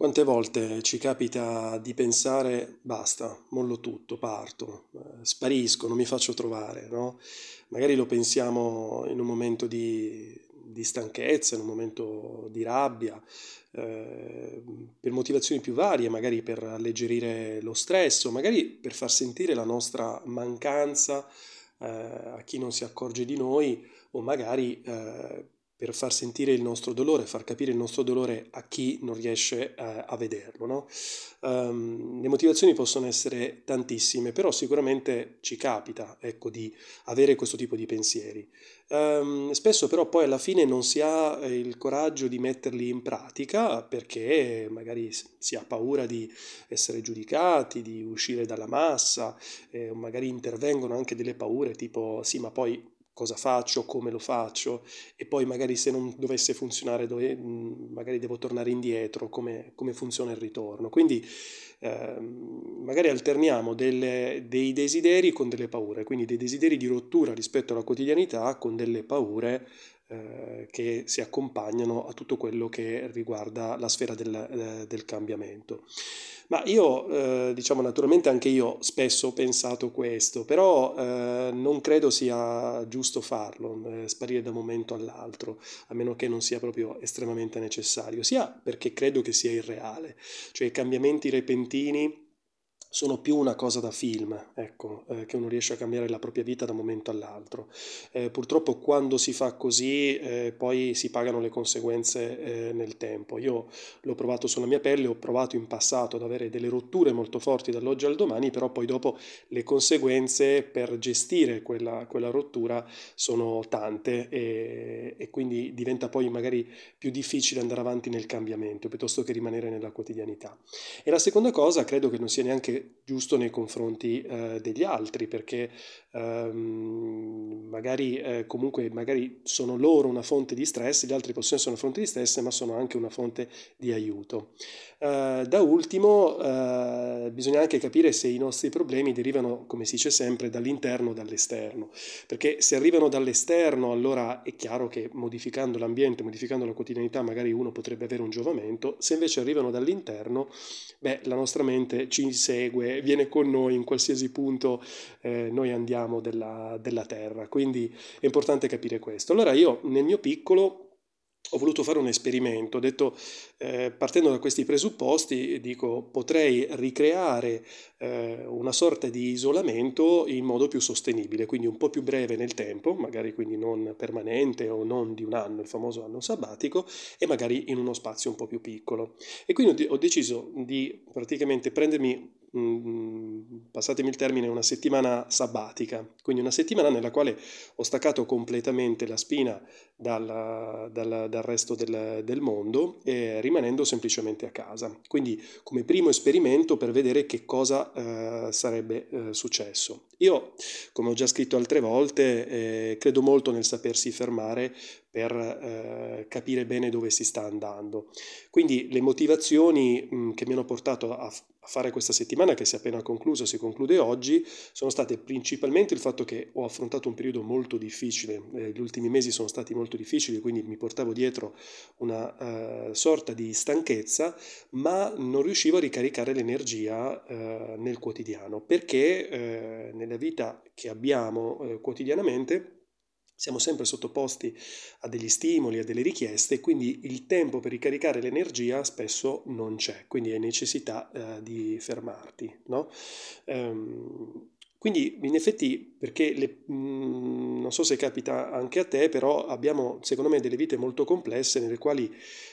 Quante volte ci capita di pensare basta, mollo tutto, parto, eh, sparisco, non mi faccio trovare, no? Magari lo pensiamo in un momento di, di stanchezza, in un momento di rabbia, eh, per motivazioni più varie, magari per alleggerire lo stress magari per far sentire la nostra mancanza eh, a chi non si accorge di noi o magari eh, per far sentire il nostro dolore, far capire il nostro dolore a chi non riesce a, a vederlo. No? Um, le motivazioni possono essere tantissime, però sicuramente ci capita ecco, di avere questo tipo di pensieri. Um, spesso però poi alla fine non si ha il coraggio di metterli in pratica perché magari si ha paura di essere giudicati, di uscire dalla massa, eh, magari intervengono anche delle paure tipo sì ma poi cosa faccio, come lo faccio e poi magari se non dovesse funzionare dove, magari devo tornare indietro, come, come funziona il ritorno. Quindi eh, magari alterniamo delle, dei desideri con delle paure, quindi dei desideri di rottura rispetto alla quotidianità con delle paure eh, che si accompagnano a tutto quello che riguarda la sfera del, eh, del cambiamento. Ma io, eh, diciamo naturalmente anche io spesso ho pensato questo, però eh, non credo sia giusto farlo, eh, sparire da un momento all'altro, a meno che non sia proprio estremamente necessario, sia perché credo che sia irreale, cioè i cambiamenti repentini sono più una cosa da film, ecco, eh, che uno riesce a cambiare la propria vita da un momento all'altro. Eh, purtroppo quando si fa così eh, poi si pagano le conseguenze eh, nel tempo. Io l'ho provato sulla mia pelle, ho provato in passato ad avere delle rotture molto forti dall'oggi al domani, però poi dopo le conseguenze per gestire quella, quella rottura sono tante e, e quindi diventa poi magari più difficile andare avanti nel cambiamento piuttosto che rimanere nella quotidianità. E la seconda cosa credo che non sia neanche giusto nei confronti eh, degli altri, perché ehm, magari eh, comunque magari sono loro una fonte di stress, gli altri possono essere una fonte di stress, ma sono anche una fonte di aiuto. Eh, da ultimo, eh, bisogna anche capire se i nostri problemi derivano, come si dice sempre, dall'interno o dall'esterno, perché se arrivano dall'esterno, allora è chiaro che modificando l'ambiente, modificando la quotidianità, magari uno potrebbe avere un giovamento, se invece arrivano dall'interno, beh, la nostra mente ci segue segue, viene con noi in qualsiasi punto eh, noi andiamo della, della Terra. Quindi è importante capire questo. Allora io nel mio piccolo ho voluto fare un esperimento, ho detto, eh, partendo da questi presupposti, dico, potrei ricreare eh, una sorta di isolamento in modo più sostenibile, quindi un po' più breve nel tempo, magari quindi non permanente o non di un anno, il famoso anno sabbatico, e magari in uno spazio un po' più piccolo. E quindi ho deciso di praticamente prendermi Mm, passatemi il termine, una settimana sabbatica, quindi una settimana nella quale ho staccato completamente la spina dal, dal, dal resto del, del, mondo, eh, rimanendo semplicemente a casa. Quindi come primo esperimento per vedere che cosa eh, sarebbe eh, successo. Io, come ho già scritto altre volte, eh, credo molto nel sapersi fermare per eh, capire bene dove si sta andando. Quindi le motivazioni mh, mm, che mi hanno portato a, a, fare questa settimana, che si è appena conclusa, si conclude oggi, sono state principalmente il fatto che ho affrontato un periodo molto difficile, eh, gli ultimi mesi sono stati molto difficili, quindi mi portavo dietro una uh, sorta di stanchezza, ma non riuscivo a ricaricare l'energia uh, nel quotidiano, perché uh, nella vita che abbiamo quotidianamente, siamo sempre sottoposti a degli stimoli, a delle richieste, e quindi il tempo per ricaricare l'energia spesso non c'è, quindi hai necessità eh, di fermarti. No? Um, quindi in effetti, perché le, mh, mm, non so se capita anche a te, però abbiamo secondo me delle vite molto complesse nelle quali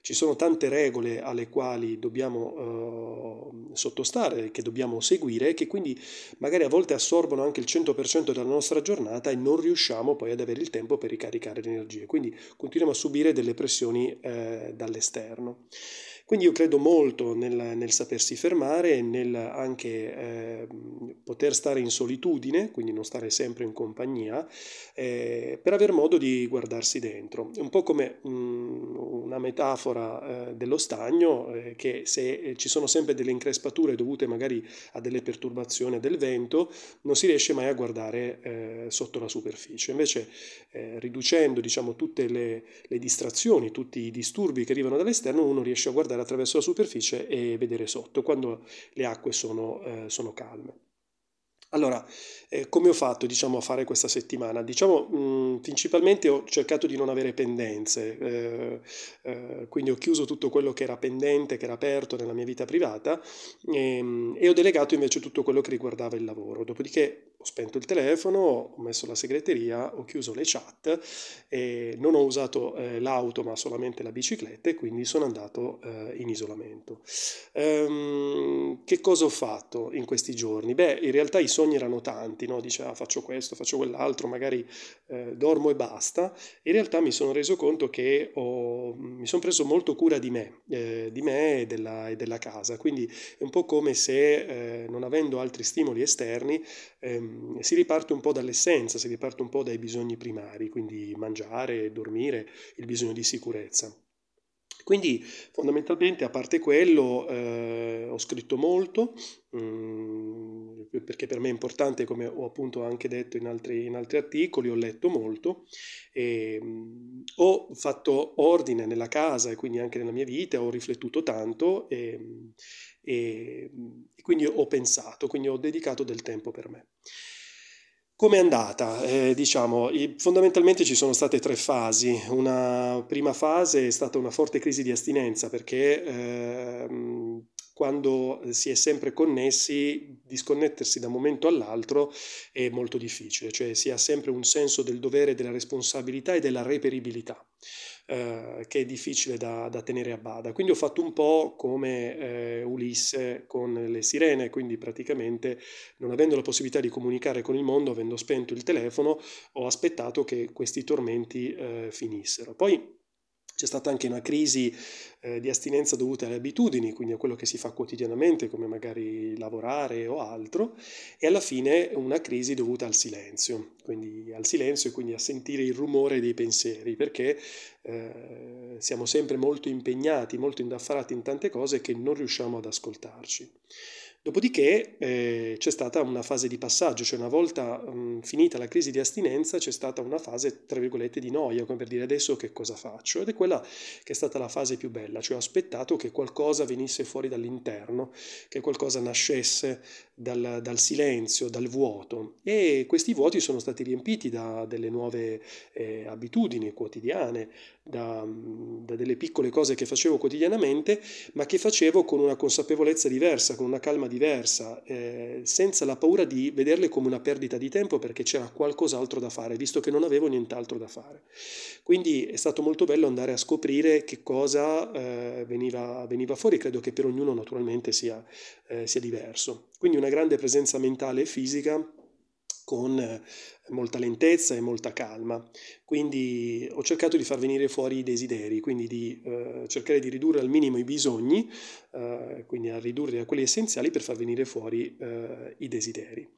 ci sono tante regole alle quali dobbiamo uh, sottostare, che dobbiamo seguire, che quindi magari a volte assorbono anche il 100% della nostra giornata e non riusciamo poi ad avere il tempo per ricaricare le energie. Quindi continuiamo a subire delle pressioni eh, dall'esterno. Quindi io credo molto nel, nel sapersi fermare, nel anche eh, poter stare in solitudine, quindi non stare sempre in compagnia, eh, per aver modo di guardarsi dentro. Un po' come mh, una metafora eh, dello stagno, eh, che se ci sono sempre delle increspature dovute magari a delle perturbazioni del vento, non si riesce mai a guardare eh, sotto la superficie. Invece eh, riducendo diciamo, tutte le, le distrazioni, tutti i disturbi che arrivano dall'esterno, uno riesce a guardare guardare attraverso la superficie e vedere sotto quando le acque sono, eh, sono calme. Allora, eh, come ho fatto diciamo, a fare questa settimana? Diciamo, mh, principalmente ho cercato di non avere pendenze, eh, eh, quindi ho chiuso tutto quello che era pendente, che era aperto nella mia vita privata e, ehm, e ho delegato invece tutto quello che riguardava il lavoro. Dopodiché ho spento il telefono, ho messo la segreteria, ho chiuso le chat, e non ho usato eh, l'auto ma solamente la bicicletta e quindi sono andato eh, in isolamento. Ehm, che cosa ho fatto in questi giorni? Beh, in realtà i sogni erano tanti, no? dice ah, faccio questo, faccio quell'altro, magari eh, dormo e basta. In realtà mi sono reso conto che ho, mi sono preso molto cura di me, eh, di me e della, e della, casa, quindi è un po' come se eh, non avendo altri stimoli esterni ehm, Ehm, si riparte un po' dall'essenza, si riparte un po' dai bisogni primari, quindi mangiare, dormire, il bisogno di sicurezza. Quindi fondamentalmente a parte quello eh, ho scritto molto, mh, mm, perché per me è importante, come ho appunto anche detto in altri, in altri articoli, ho letto molto, e, mh, mm, ho fatto ordine nella casa e quindi anche nella mia vita, ho riflettuto tanto e, e, e quindi ho pensato, quindi ho dedicato del tempo per me. Come è andata? Eh, diciamo, fondamentalmente ci sono state tre fasi. Una prima fase è stata una forte crisi di astinenza perché eh, quando si è sempre connessi, disconnettersi da un momento all'altro è molto difficile, cioè si ha sempre un senso del dovere, della responsabilità e della reperibilità. Eh, che è difficile da, da, tenere a bada. Quindi ho fatto un po' come eh, Ulisse con le sirene, quindi praticamente non avendo la possibilità di comunicare con il mondo, avendo spento il telefono, ho aspettato che questi tormenti eh, finissero. Poi c'è stata anche una crisi eh, di astinenza dovuta alle abitudini, quindi a quello che si fa quotidianamente, come magari lavorare o altro, e alla fine una crisi dovuta al silenzio, quindi al silenzio e quindi a sentire il rumore dei pensieri, perché eh, siamo sempre molto impegnati, molto indaffarati in tante cose che non riusciamo ad ascoltarci. Dopodiché eh, c'è stata una fase di passaggio, cioè una volta mh, finita la crisi di astinenza c'è stata una fase, tra virgolette, di noia, come per dire adesso che cosa faccio? Ed è quella che è stata la fase più bella, cioè ho aspettato che qualcosa venisse fuori dall'interno, che qualcosa nascesse dal, dal silenzio, dal vuoto. E questi vuoti sono stati riempiti da delle nuove eh, abitudini quotidiane, da, da delle piccole cose che facevo quotidianamente, ma che facevo con una consapevolezza diversa, con una calma diversa, eh, senza la paura di vederle come una perdita di tempo perché c'era qualcos'altro da fare, visto che non avevo nient'altro da fare. Quindi è stato molto bello andare a scoprire che cosa eh, veniva, veniva, fuori, credo che per ognuno naturalmente sia, eh, sia diverso. Quindi una grande presenza mentale e fisica con eh, molta lentezza e molta calma. Quindi ho cercato di far venire fuori i desideri, quindi di eh, cercare di ridurre al minimo i bisogni, eh, quindi a ridurre a quelli essenziali per far venire fuori eh, i desideri.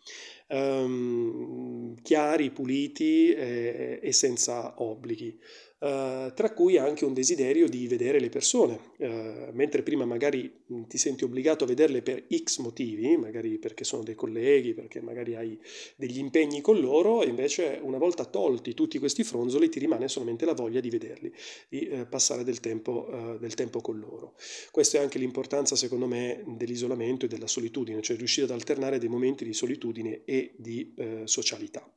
Um, chiari, puliti e, e senza obblighi. Uh, tra cui anche un desiderio di vedere le persone, uh, mentre prima magari ti senti obbligato a vederle per X motivi, magari perché sono dei colleghi, perché magari hai degli impegni con loro, e invece una volta tolti tutti questi fronzoli ti rimane solamente la voglia di vederli, di uh, passare del tempo, del tempo con loro. Questa è anche l'importanza secondo me dell'isolamento e della solitudine, cioè riuscire ad alternare dei momenti di solitudine e di socialità.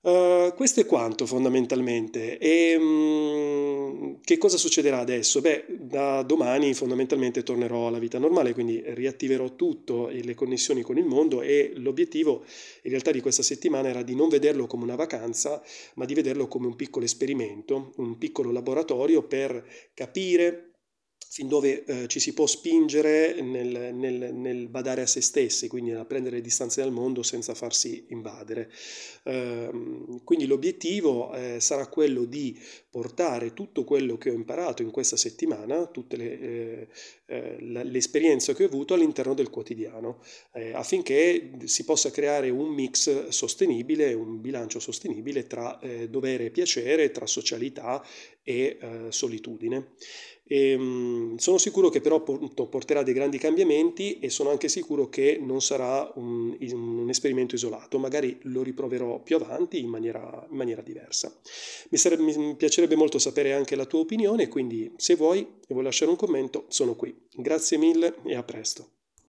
Uh, questo è quanto fondamentalmente. E um, che cosa succederà adesso? Beh, da domani fondamentalmente tornerò alla vita normale, quindi riattiverò tutto e le connessioni con il mondo e l'obiettivo in realtà di questa settimana era di non vederlo come una vacanza, ma di vederlo come un piccolo esperimento, un piccolo laboratorio per capire fin dove eh, ci si può spingere nel, nel, nel, badare a se stessi, quindi a prendere le distanze dal mondo senza farsi invadere. Eh, quindi l'obiettivo eh, sarà quello di portare tutto quello che ho imparato in questa settimana, tutte le, eh, eh, l'esperienza che ho avuto all'interno del quotidiano, eh, affinché si possa creare un mix sostenibile, un bilancio sostenibile tra dovere e piacere, tra socialità e solitudine. E, mh, sono sicuro che però porterà dei grandi cambiamenti e sono anche sicuro che non sarà un, un esperimento isolato, magari lo riproverò più avanti in maniera, in maniera diversa. Mi, sarebbe, mi piacerebbe molto sapere anche la tua opinione, quindi se vuoi e vuoi lasciare un commento, sono qui. Grazie mille e a presto.